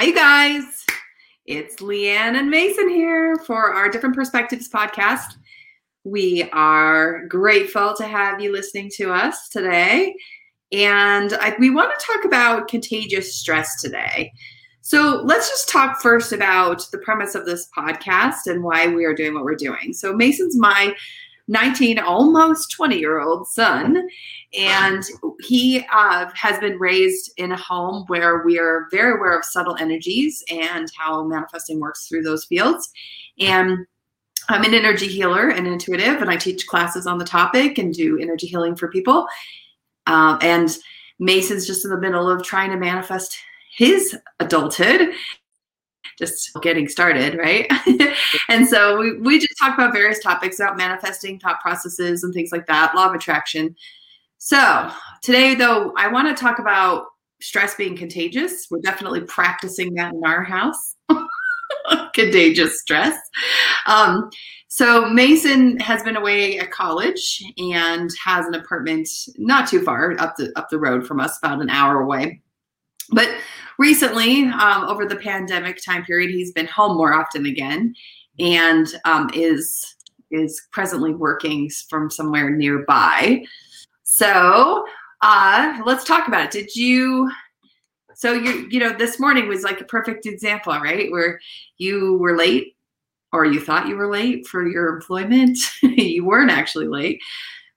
Hi, you guys. It's Leanne and Mason here for our Different Perspectives podcast. We are grateful to have you listening to us today. And I, we want to talk about contagious stress today. So let's just talk first about the premise of this podcast and why we are doing what we're doing. So, Mason's my 19, almost 20 year old son. And he uh, has been raised in a home where we are very aware of subtle energies and how manifesting works through those fields. And I'm an energy healer and intuitive, and I teach classes on the topic and do energy healing for people. Um, and Mason's just in the middle of trying to manifest his adulthood just getting started, right? and so we, we just talk about various topics about manifesting thought processes and things like that, law of attraction. So today, though, I want to talk about stress being contagious. We're definitely practicing that in our house. contagious stress. Um, so Mason has been away at college and has an apartment not too far up the up the road from us, about an hour away. But recently, um, over the pandemic time period, he's been home more often again, and um, is is presently working from somewhere nearby. So uh, let's talk about it. Did you? So you you know this morning was like a perfect example, right? Where you were late, or you thought you were late for your employment. you weren't actually late,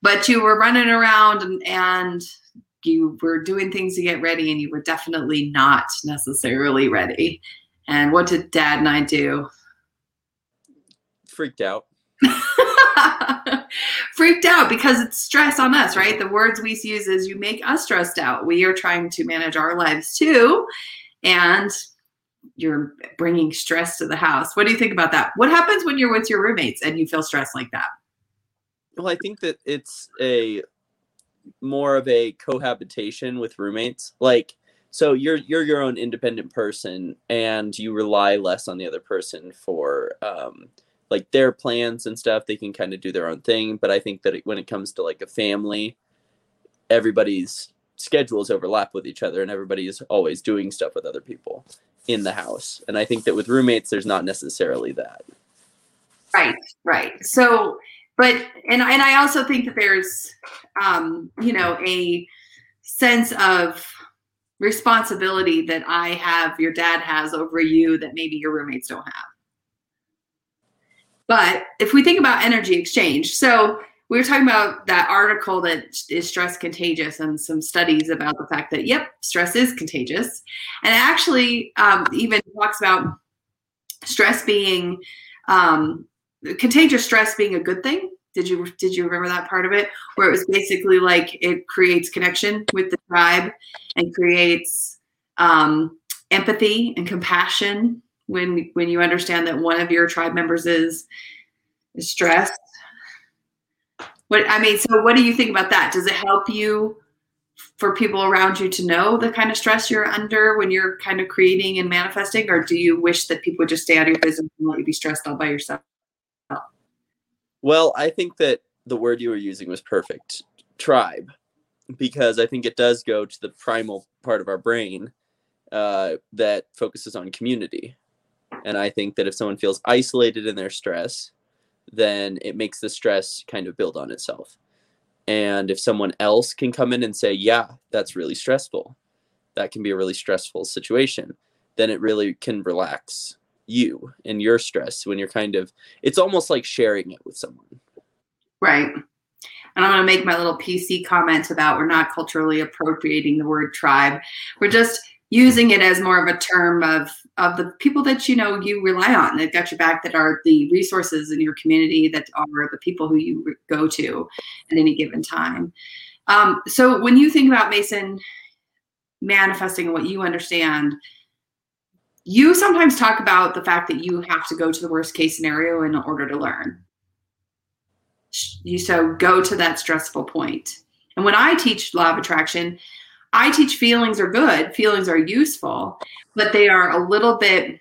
but you were running around and and you were doing things to get ready and you were definitely not necessarily ready. And what did dad and I do? Freaked out. Freaked out because it's stress on us, right? The words we use is you make us stressed out. We are trying to manage our lives too. And you're bringing stress to the house. What do you think about that? What happens when you're with your roommates and you feel stressed like that? Well, I think that it's a more of a cohabitation with roommates. Like so you're you're your own independent person and you rely less on the other person for um like their plans and stuff. They can kind of do their own thing, but I think that when it comes to like a family, everybody's schedules overlap with each other and everybody is always doing stuff with other people in the house. And I think that with roommates there's not necessarily that. Right, right. So but and and I also think that there's um, you know a sense of responsibility that I have, your dad has over you that maybe your roommates don't have. But if we think about energy exchange, so we were talking about that article that is stress contagious and some studies about the fact that yep stress is contagious and it actually um, even talks about stress being um, contagious stress being a good thing. Did you did you remember that part of it where it was basically like it creates connection with the tribe and creates um, empathy and compassion when when you understand that one of your tribe members is, is stressed. What I mean, so what do you think about that? Does it help you for people around you to know the kind of stress you're under when you're kind of creating and manifesting, or do you wish that people would just stay out of your business and let you be stressed all by yourself? Well, I think that the word you were using was perfect tribe because I think it does go to the primal part of our brain uh, that focuses on community. And I think that if someone feels isolated in their stress, then it makes the stress kind of build on itself. And if someone else can come in and say, yeah, that's really stressful, that can be a really stressful situation, then it really can relax you and your stress when you're kind of it's almost like sharing it with someone. Right. And i'm going to make my little pc comment about we're not culturally appropriating the word tribe. We're just using it as more of a term of of the people that you know you rely on. That got your back that are the resources in your community that are the people who you go to at any given time. Um, so when you think about mason manifesting what you understand you sometimes talk about the fact that you have to go to the worst case scenario in order to learn. You so go to that stressful point. And when I teach law of attraction, I teach feelings are good, feelings are useful, but they are a little bit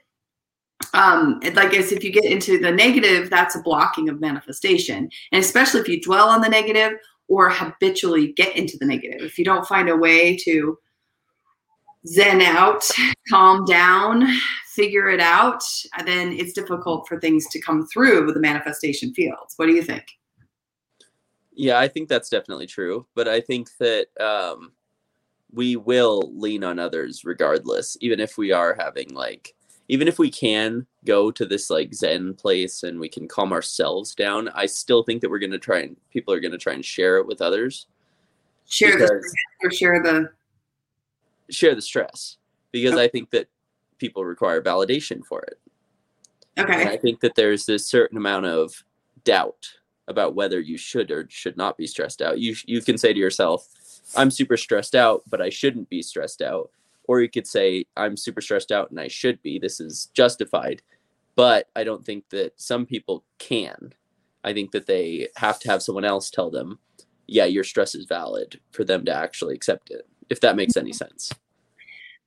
um, like as if you get into the negative, that's a blocking of manifestation. And especially if you dwell on the negative or habitually get into the negative. If you don't find a way to zen out, calm down, figure it out, then it's difficult for things to come through with the manifestation fields. What do you think? Yeah, I think that's definitely true. But I think that um, we will lean on others regardless, even if we are having like, even if we can go to this like Zen place and we can calm ourselves down, I still think that we're going to try and people are going to try and share it with others. Share the or share the share the stress because okay. I think that people require validation for it. Okay. And I think that there's this certain amount of doubt about whether you should or should not be stressed out. You you can say to yourself, I'm super stressed out, but I shouldn't be stressed out. Or you could say, I'm super stressed out and I should be. This is justified. But I don't think that some people can. I think that they have to have someone else tell them, yeah, your stress is valid for them to actually accept it, if that makes any sense.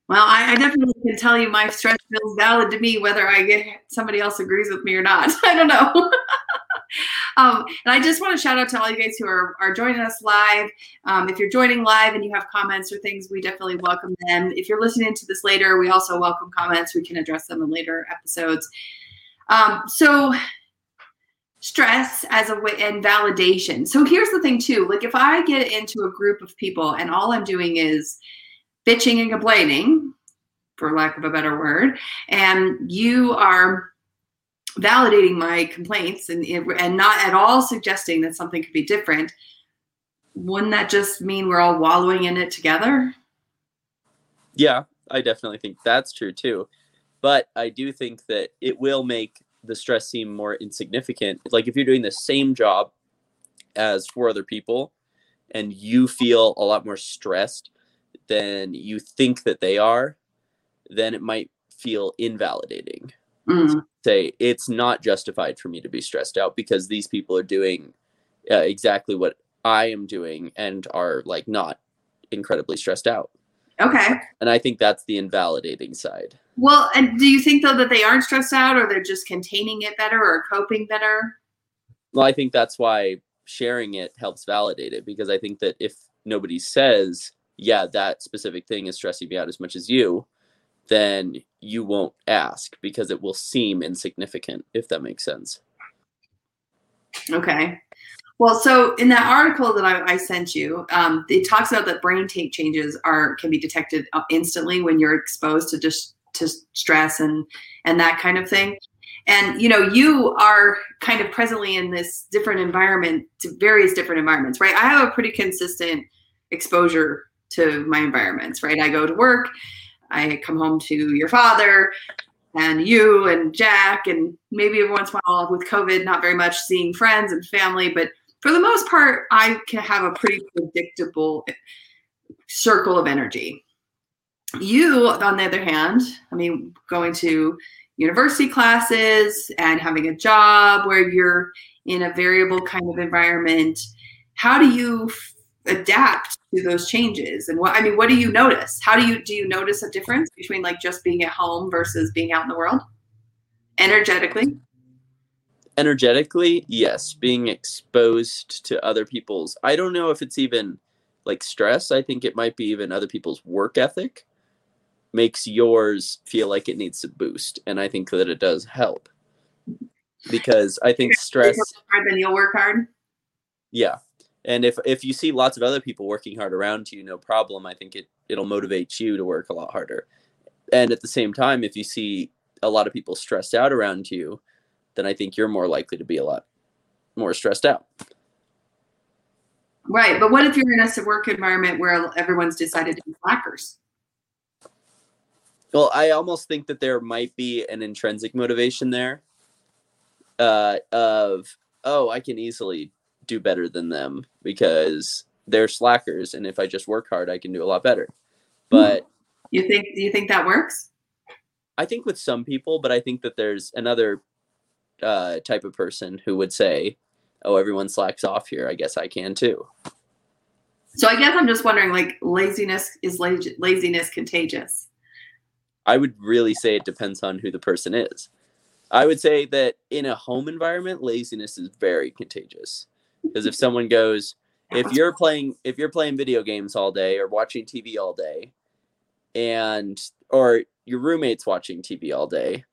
Well, I, I, definitely can tell you my stress feels valid to me, whether I get somebody else agrees with me or not. I don't know. um, and I just want to shout out to all you guys who are, are joining us live. Um, if you're joining live and you have comments or things, we definitely welcome them. If you're listening to this later, we also welcome comments. We can address them in later episodes. Um, so stress as a way and validation. So here's the thing too. Like if I get into a group of people and all I'm doing is bitching and complaining, for lack of a better word, and you are validating my complaints and and not at all suggesting that something could be different, wouldn't that just mean we're all wallowing in it together? Yeah, I definitely think that's true too. But I do think that it will make the stress seem more insignificant. Like if you're doing the same job as four other people and you feel a lot more stressed than you think that they are, then it might feel invalidating. Mm. Say it's not justified for me to be stressed out because these people are doing uh, exactly what I am doing and are like not incredibly stressed out. Okay. And I think that's the invalidating side. Well, and do you think though that they aren't stressed out or they're just containing it better or coping better? Well, I think that's why sharing it helps validate it because I think that if nobody says, yeah, that specific thing is stressing me out as much as you, then you won't ask because it will seem insignificant, if that makes sense. Okay. Well, so in that article that I, I sent you, um, it talks about that brain tape changes are can be detected uh, instantly when you're exposed to just to stress and and that kind of thing. And you know, you are kind of presently in this different environment, to various different environments, right? I have a pretty consistent exposure to my environments, right? I go to work, I come home to your father and you and Jack, and maybe every once in a while with COVID, not very much seeing friends and family, but for the most part, I can have a pretty predictable circle of energy. You, on the other hand, I mean, going to university classes and having a job where you're in a variable kind of environment, how do you adapt to those changes? And what i mean what do you notice? How do you do you notice a difference between like just being at home versus being out in the world? Energetically? Energetically yes. Being exposed to other people's i don't know if it's even like stress. I think it might be even other people's work ethic makes yours feel like it needs to boost and i think that it does help. Because i think stress then you'll work hard? Yeah. And if if you see lots of other people working hard around you no problem. I think it it'll motivate you to work a lot harder. And at the same time if you see a lot of people stressed out around you then i think you're more likely to be a lot more stressed out. Right but what if you're in a work environment where everyone's decided to be slackers well i almost think that there might be an intrinsic motivation there uh, of oh i can easily do better than them because they're slackers and if I just work hard I can do a lot better. But you think do you think that works? I think with some people, but I think that there's another uh, type of person who would say, "Oh, everyone slacks off here. I guess I can too." So I guess I'm just wondering, like, laziness is la- laziness contagious? I would really say it depends on who the person is. I would say that in a home environment, laziness is very contagious. Because if someone goes, if you're playing if you're playing video games all day or watching TV all day, and or your roommate's watching TV all day,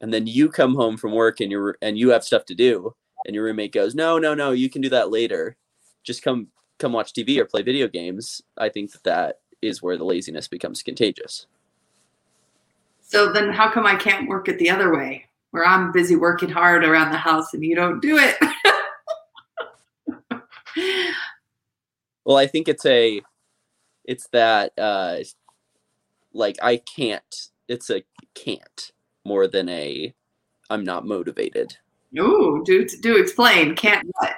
and then you come home from work and you're and you have stuff to do, and your roommate goes, "No, no, no, you can do that later. Just come come watch TV or play video games." I think that that is where the laziness becomes contagious. So then, how come I can't work it the other way, where I'm busy working hard around the house and you don't do it? well, I think it's a, it's that, uh, like I can't. It's a can't more than a, I'm not motivated. No, do do explain. Can't what?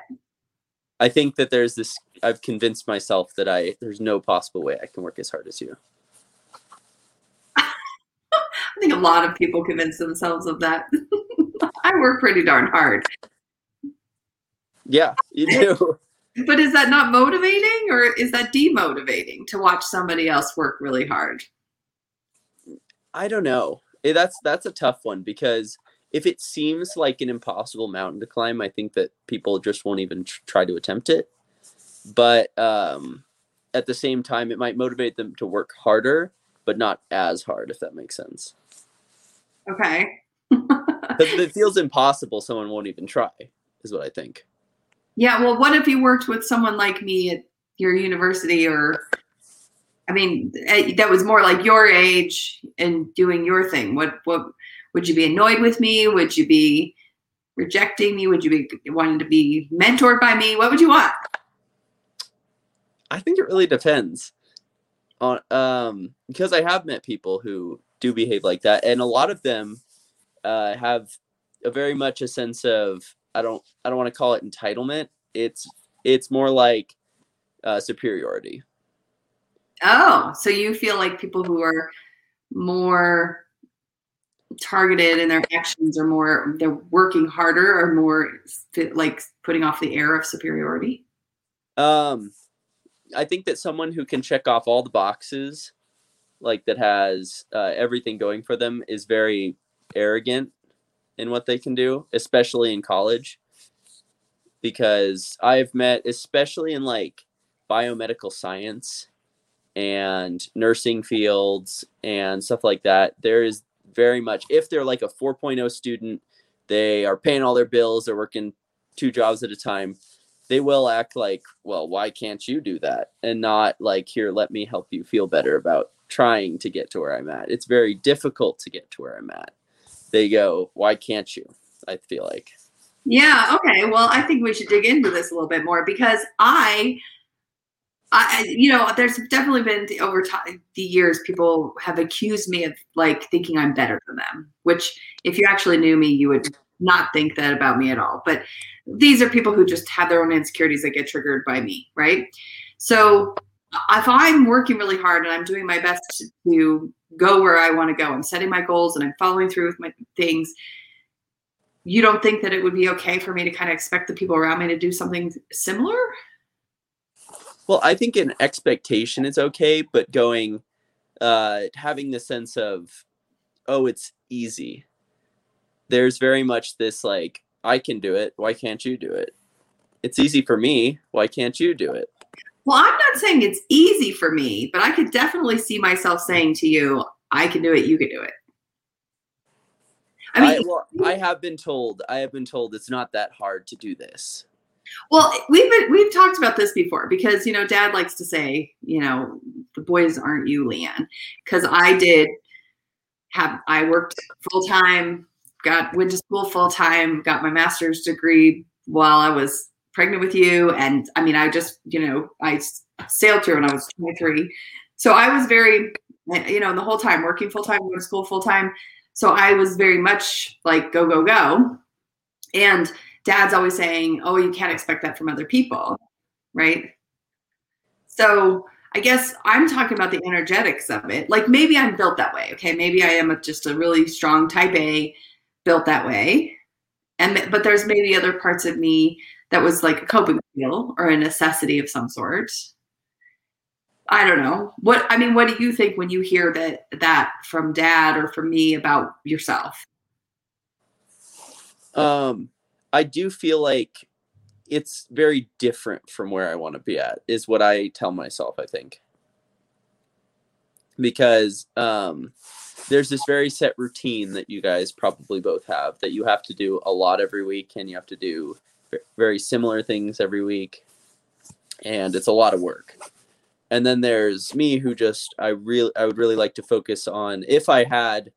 I think that there's this. I've convinced myself that I there's no possible way I can work as hard as you. I think a lot of people convince themselves of that. I work pretty darn hard. Yeah, you do. but is that not motivating or is that demotivating to watch somebody else work really hard? I don't know. Eh, that's that's a tough one because if it seems like an impossible mountain to climb, I think that people just won't even tr- try to attempt it. But um, at the same time, it might motivate them to work harder, but not as hard, if that makes sense. Okay. it feels impossible, someone won't even try, is what I think. Yeah. Well, what if you worked with someone like me at your university or, I mean, eh, that was more like your age and doing your thing? What, what, would you be annoyed with me? Would you be rejecting me? Would you be wanting to be mentored by me? What would you want? I think it really depends on um because I have met people who do behave like that, and a lot of them uh, have a very much a sense of I don't I don't want to call it entitlement. It's it's more like uh, superiority. Oh, so you feel like people who are more targeted and their actions are more they're working harder or more like putting off the air of superiority? Um I think that someone who can check off all the boxes like that has uh, everything going for them is very arrogant in what they can do, especially in college. Because I've met, especially in like biomedical science and nursing fields and stuff like that, there is very much, if they're like a 4.0 student, they are paying all their bills, they're working two jobs at a time, they will act like, well, why can't you do that? And not like, here, let me help you feel better about trying to get to where I'm at. It's very difficult to get to where I'm at. They go, why can't you? I feel like. Yeah. Okay. Well, I think we should dig into this a little bit more because I, I, you know, there's definitely been over time, the years, people have accused me of like thinking I'm better than them. Which, if you actually knew me, you would not think that about me at all. But these are people who just have their own insecurities that get triggered by me, right? So if I'm working really hard and I'm doing my best to go where I want to go, I'm setting my goals and I'm following through with my things. You don't think that it would be okay for me to kind of expect the people around me to do something similar? Well, I think an expectation is okay, but going, uh, having the sense of, oh, it's easy. There's very much this like, I can do it. Why can't you do it? It's easy for me. Why can't you do it? Well, I'm not saying it's easy for me, but I could definitely see myself saying to you, I can do it, you can do it. I mean, I, well, I have been told, I have been told it's not that hard to do this. Well, we've been, we've talked about this before because you know, Dad likes to say, you know, the boys aren't you, Leanne, because I did have I worked full time, got went to school full time, got my master's degree while I was pregnant with you. And I mean, I just, you know, I sailed through when I was 23. So I was very, you know, the whole time working full time, going to school full time. So I was very much like, go, go, go. And dad's always saying, oh, you can't expect that from other people. Right. So I guess I'm talking about the energetics of it. Like maybe I'm built that way. Okay. Maybe I am a, just a really strong type A built that way. And, but there's maybe other parts of me that was like a coping skill or a necessity of some sort. I don't know. What I mean, what do you think when you hear that that from dad or from me about yourself? Um I do feel like it's very different from where I want to be at is what I tell myself, I think. because um, there's this very set routine that you guys probably both have that you have to do a lot every week and you have to do very similar things every week and it's a lot of work. And then there's me who just i really i would really like to focus on if i had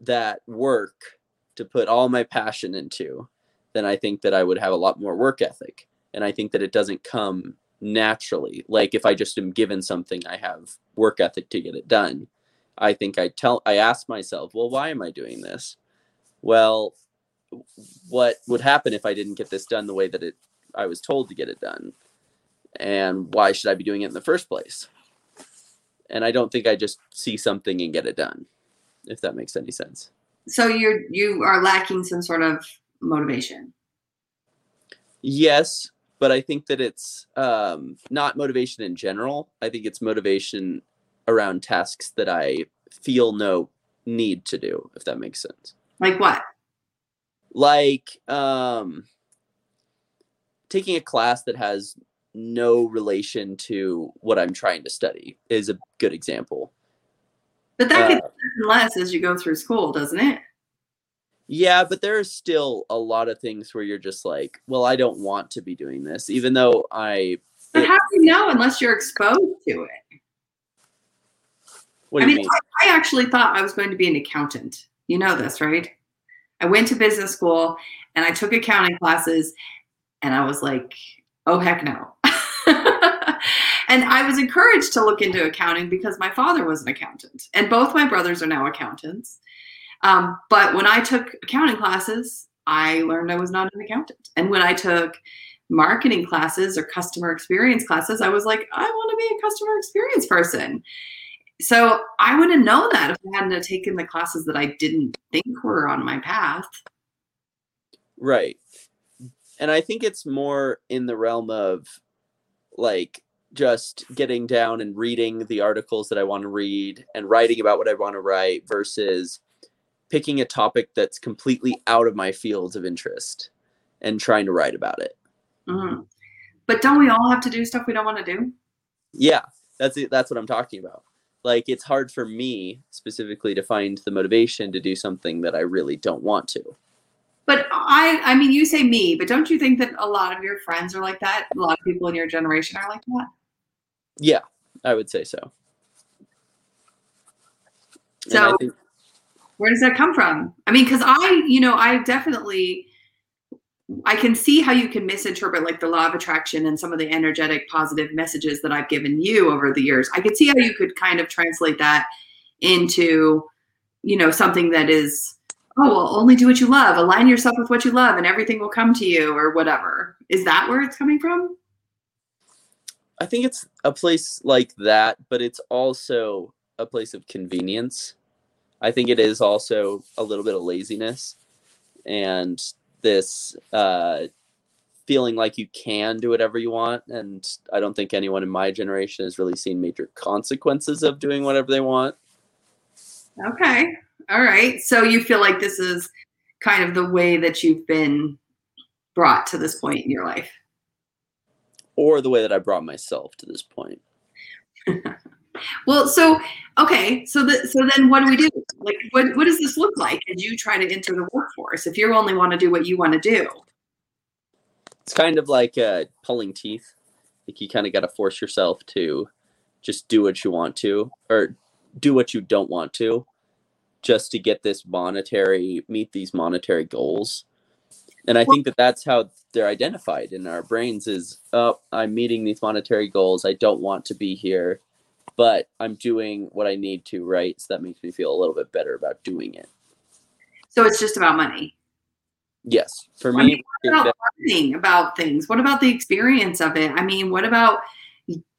that work to put all my passion into then i think that i would have a lot more work ethic. And i think that it doesn't come naturally. Like if i just am given something i have work ethic to get it done. I think I tell I ask myself, well, why am I doing this? Well, what would happen if I didn't get this done the way that it I was told to get it done? And why should I be doing it in the first place? And I don't think I just see something and get it done, if that makes any sense. So you're you are lacking some sort of motivation. Yes, but I think that it's um, not motivation in general. I think it's motivation around tasks that I feel no need to do, if that makes sense. Like what? Like um, taking a class that has no relation to what I'm trying to study is a good example. But that gets uh, less as you go through school, doesn't it? Yeah, but there are still a lot of things where you're just like, well, I don't want to be doing this, even though I. But it, how do you know unless you're exposed to it? What do I you mean, mean? I, I actually thought I was going to be an accountant. You know this, right? I went to business school and I took accounting classes and I was like, oh, heck no. and I was encouraged to look into accounting because my father was an accountant and both my brothers are now accountants. Um, but when I took accounting classes, I learned I was not an accountant. And when I took marketing classes or customer experience classes, I was like, I want to be a customer experience person so I wouldn't know that if I hadn't taken the classes that I didn't think were on my path. Right. And I think it's more in the realm of like just getting down and reading the articles that I want to read and writing about what I want to write versus picking a topic that's completely out of my fields of interest and trying to write about it. Mm-hmm. But don't we all have to do stuff we don't want to do? Yeah, that's it. That's what I'm talking about like it's hard for me specifically to find the motivation to do something that I really don't want to. But I I mean you say me, but don't you think that a lot of your friends are like that? A lot of people in your generation are like that? Yeah, I would say so. So think, where does that come from? I mean, because I, you know, I definitely I can see how you can misinterpret like the law of attraction and some of the energetic positive messages that I've given you over the years. I could see how you could kind of translate that into, you know, something that is, oh, well, only do what you love, align yourself with what you love, and everything will come to you, or whatever. Is that where it's coming from? I think it's a place like that, but it's also a place of convenience. I think it is also a little bit of laziness and this uh, feeling like you can do whatever you want. And I don't think anyone in my generation has really seen major consequences of doing whatever they want. Okay. All right. So you feel like this is kind of the way that you've been brought to this point in your life? Or the way that I brought myself to this point. Well, so okay, so the, so then what do we do? Like, what what does this look like as you try to enter the workforce? If you only want to do what you want to do, it's kind of like uh, pulling teeth. Like you kind of got to force yourself to just do what you want to, or do what you don't want to, just to get this monetary meet these monetary goals. And I think that that's how they're identified in our brains is, oh, I'm meeting these monetary goals. I don't want to be here but I'm doing what I need to, right? So that makes me feel a little bit better about doing it. So it's just about money. Yes, for me. I mean, about learning about things? What about the experience of it? I mean, what about?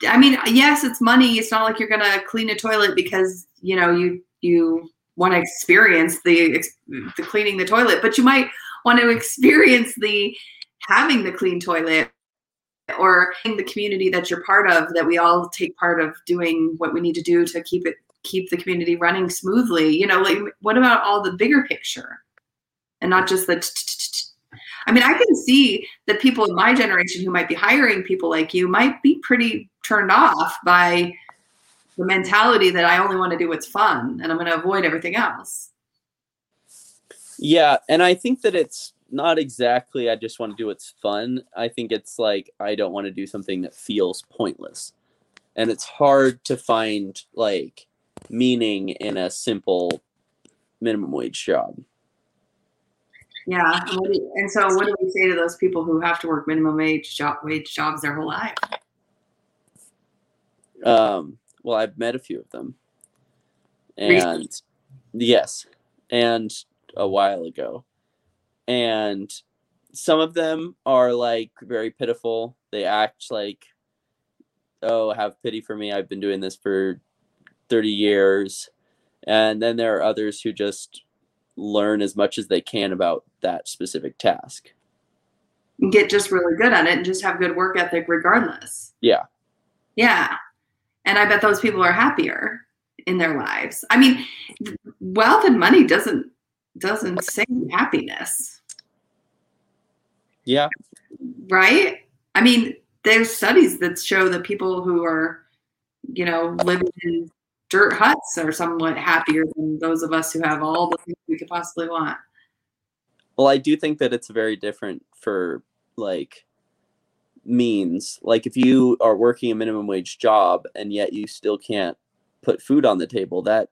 I mean, yes, it's money. It's not like you're gonna clean a toilet because you know you you want to experience the the cleaning the toilet, but you might want to experience the having the clean toilet or in the community that you're part of that we all take part of doing what we need to do to keep it keep the community running smoothly you know like what about all the bigger picture and not just the I mean, I can see that people in my generation who might be hiring people like you might be pretty turned off by the mentality that I only want to do what's fun and I'm going to avoid everything else. Yeah, and I think that it's not exactly I just want to do what's fun. I think it's like I don't want to do something that feels pointless. And it's hard to find like meaning in a simple minimum wage job. Yeah. And so what do we say to those people who have to work minimum wage job wage jobs their whole life? Um, well, I've met a few of them. And Recently? yes. And a while ago. And some of them are like very pitiful. They act like, oh, have pity for me. I've been doing this for 30 years. And then there are others who just learn as much as they can about that specific task. Get just really good at it and just have good work ethic regardless. Yeah. Yeah. And I bet those people are happier in their lives. I mean, wealth and money doesn't doesn't say happiness. Yeah. Right? I mean, there's studies that show that people who are, you know, living in dirt huts are somewhat happier than those of us who have all the things we could possibly want. Well, I do think that it's very different for like means. Like if you are working a minimum wage job and yet you still can't put food on the table, that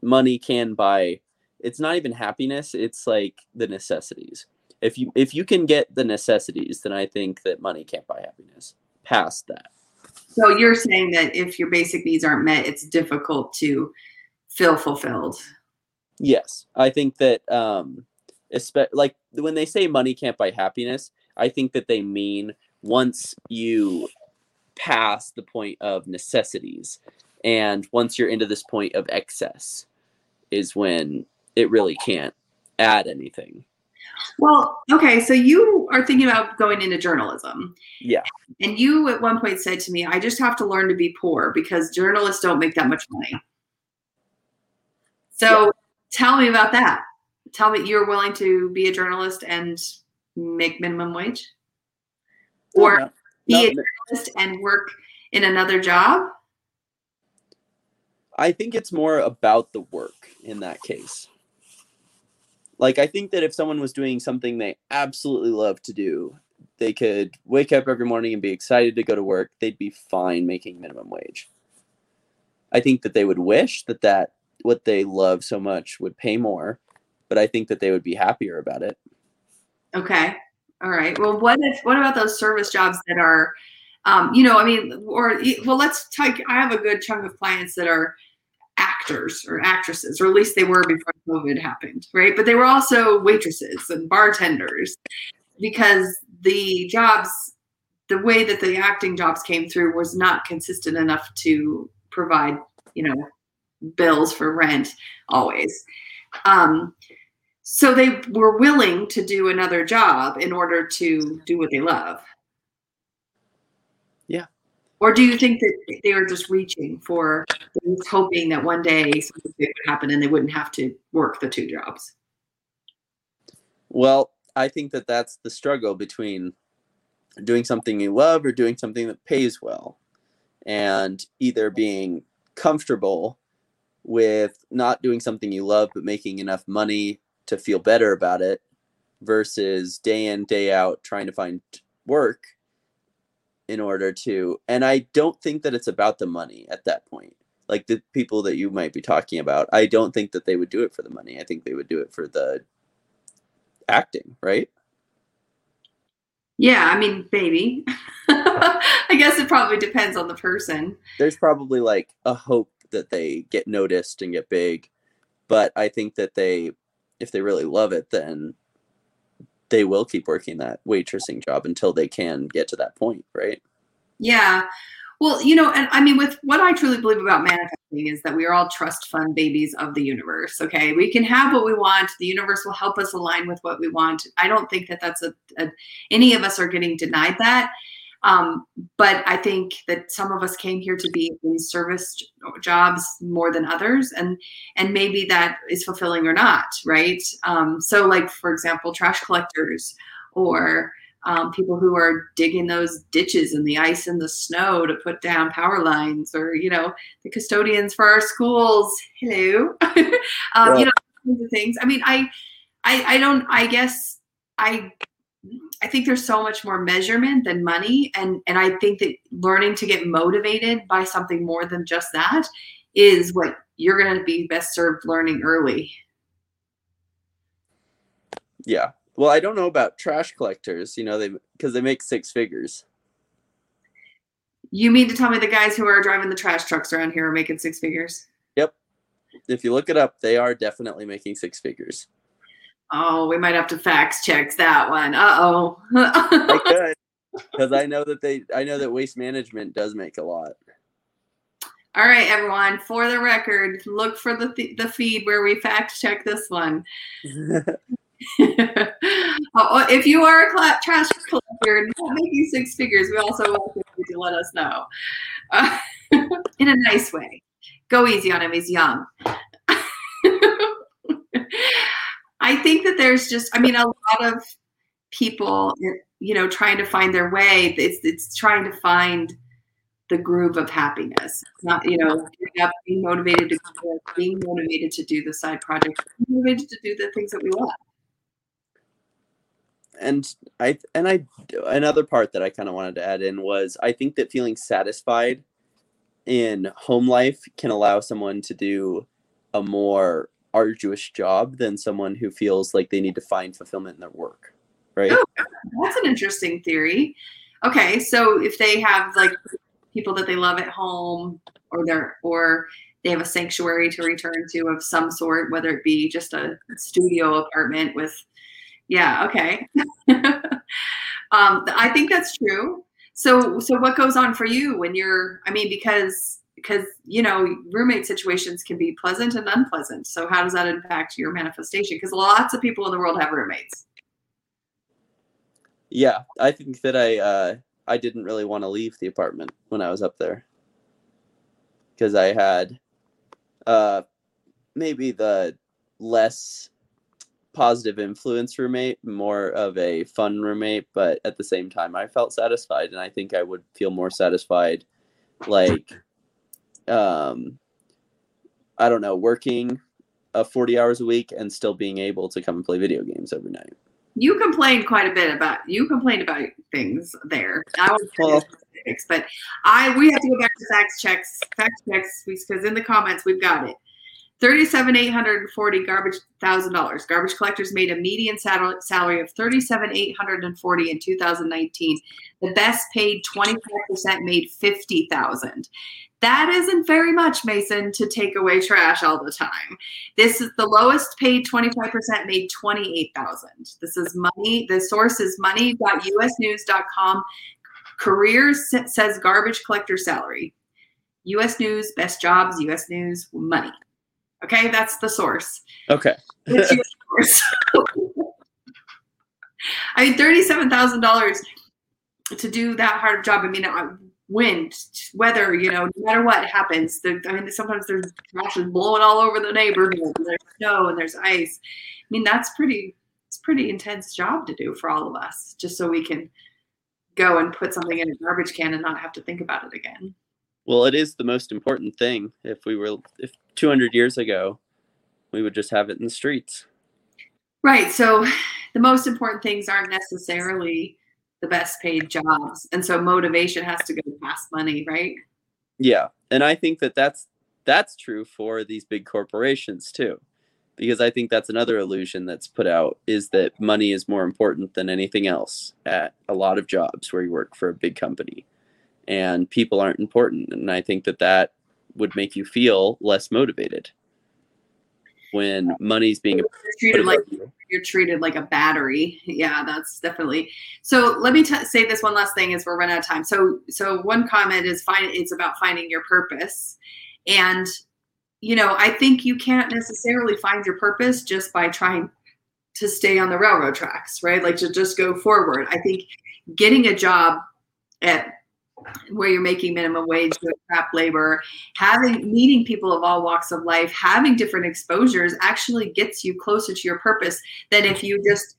money can buy it's not even happiness it's like the necessities if you if you can get the necessities then i think that money can't buy happiness past that. So you're saying that if your basic needs aren't met it's difficult to feel fulfilled. Yes. I think that um like when they say money can't buy happiness i think that they mean once you pass the point of necessities and once you're into this point of excess is when it really can't add anything. Well, okay, so you are thinking about going into journalism. Yeah. And you at one point said to me, I just have to learn to be poor because journalists don't make that much money. So yeah. tell me about that. Tell me you're willing to be a journalist and make minimum wage? Or no, no, be no, a journalist and work in another job? I think it's more about the work in that case. Like I think that if someone was doing something they absolutely love to do, they could wake up every morning and be excited to go to work. They'd be fine making minimum wage. I think that they would wish that that what they love so much would pay more, but I think that they would be happier about it. Okay. All right. Well, what if what about those service jobs that are um, you know, I mean, or well, let's take. I have a good chunk of clients that are actors or actresses, or at least they were before COVID happened, right? But they were also waitresses and bartenders because the jobs, the way that the acting jobs came through was not consistent enough to provide, you know, bills for rent always. Um, so they were willing to do another job in order to do what they love. Or do you think that they were just reaching for, hoping that one day something would happen and they wouldn't have to work the two jobs? Well, I think that that's the struggle between doing something you love or doing something that pays well. And either being comfortable with not doing something you love but making enough money to feel better about it versus day in, day out trying to find work in order to and i don't think that it's about the money at that point. Like the people that you might be talking about i don't think that they would do it for the money. I think they would do it for the acting right? Yeah i mean maybe. I guess it probably depends on the person. There's probably like a hope that they get noticed and get big but i think that they if they really love it then they will keep working that waitressing job until they can get to that point, right? Yeah. Well, you know, and I mean, with what I truly believe about manifesting is that we are all trust fund babies of the universe. Okay. We can have what we want. The universe will help us align with what we want. I don't think that that's a, a any of us are getting denied that. Um, but I think that some of us came here to be in service jobs more than others, and and maybe that is fulfilling or not, right? Um, so, like for example, trash collectors or um, people who are digging those ditches in the ice and the snow to put down power lines, or you know, the custodians for our schools. Hello, um, you know, kinds of things. I mean, I, I, I don't. I guess I I think there's so much more measurement than money, and and I think that learning to get motivated by something more than just that is what you're going to be best served learning early. Yeah. Well, I don't know about trash collectors, you know, they because they make six figures. You mean to tell me the guys who are driving the trash trucks around here are making six figures? Yep. If you look it up, they are definitely making six figures. Oh, we might have to fax check that one. Uh oh. I could, because I know that they, I know that waste management does make a lot. All right, everyone. For the record, look for the th- the feed where we fact check this one. oh, if you are a cl- trash collector not making six figures, we also want you to let us know uh, in a nice way. Go easy on him; he's young. I think that there's just, I mean, a lot of people, you know, trying to find their way. It's it's trying to find the groove of happiness. not, you know, up, being motivated to being motivated to do the side project, motivated to do the things that we love. And I and I another part that I kind of wanted to add in was I think that feeling satisfied in home life can allow someone to do a more arduous job than someone who feels like they need to find fulfillment in their work. Right? Oh, that's an interesting theory. Okay, so if they have like people that they love at home or they're or they have a sanctuary to return to of some sort, whether it be just a studio apartment with yeah, okay. um, I think that's true. So so what goes on for you when you're I mean because because you know roommate situations can be pleasant and unpleasant. So how does that impact your manifestation? Because lots of people in the world have roommates. Yeah i think that i uh i didn't really want to leave the apartment when i was up there. Because i had uh maybe the less positive influence roommate more of a fun roommate but at the same time i felt satisfied and i think i would feel more satisfied like um, I don't know, working uh, 40 hours a week and still being able to come and play video games every night. You complained quite a bit about you complained about things there. I was well, but I we have to go back to fact checks, fact checks because in the comments we've got it. Thirty-seven eight hundred and forty garbage thousand dollars. Garbage collectors made a median salary of thirty-seven eight hundred and forty in 2019. The best paid twenty-five percent made fifty thousand. That isn't very much, Mason, to take away trash all the time. This is the lowest paid 25% made 28,000. This is money. The source is money.usnews.com. Careers says garbage collector salary. US News, best jobs, US News, money. Okay, that's the source. Okay. source. I mean, thirty-seven thousand dollars to do that hard of job. I mean, wind, weather, you know, no matter what happens. There, I mean, sometimes there's trash is blowing all over the neighborhood, and there's snow and there's ice. I mean, that's pretty. It's pretty intense job to do for all of us, just so we can go and put something in a garbage can and not have to think about it again. Well, it is the most important thing. If we were, if 200 years ago, we would just have it in the streets. Right. So, the most important things aren't necessarily the best paid jobs. And so motivation has to go past money right? Yeah. And i think that that's that's true for these big corporations too because i think that's another illusion that's put out is that money is more important than anything else at a lot of jobs where you work for a big company. And people aren't important. And i think that that would make you feel less motivated when money's being treated like you're treated like a battery. Yeah, that's definitely. So let me t- say this one last thing as we're running out of time. So so one comment is find it's about finding your purpose, and you know I think you can't necessarily find your purpose just by trying to stay on the railroad tracks, right? Like to just go forward. I think getting a job at where you're making minimum wage, doing crap labor, having meeting people of all walks of life, having different exposures actually gets you closer to your purpose than if you just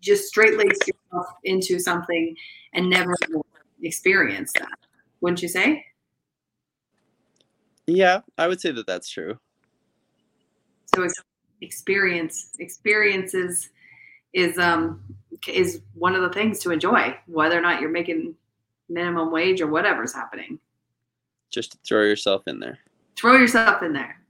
just straight lace yourself into something and never experience that. Wouldn't you say? Yeah, I would say that that's true. So experience experiences is um is one of the things to enjoy, whether or not you're making minimum wage or whatever's happening. Just throw yourself in there. Throw yourself in there.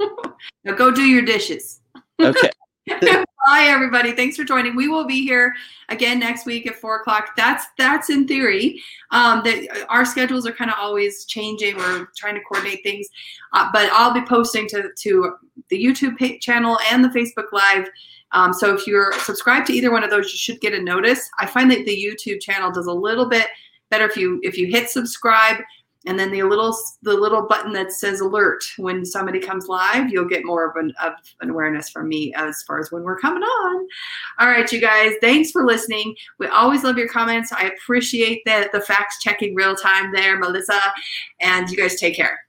now go do your dishes. Okay. Bye, everybody. Thanks for joining. We will be here again next week at four o'clock. That's that's in theory. Um, that our schedules are kind of always changing. We're trying to coordinate things, uh, but I'll be posting to to the YouTube channel and the Facebook Live. Um, so if you're subscribed to either one of those, you should get a notice. I find that the YouTube channel does a little bit better if you if you hit subscribe and then the little the little button that says alert when somebody comes live you'll get more of an, of an awareness from me as far as when we're coming on. All right you guys thanks for listening. We always love your comments. I appreciate the the facts checking real time there melissa. And you guys take care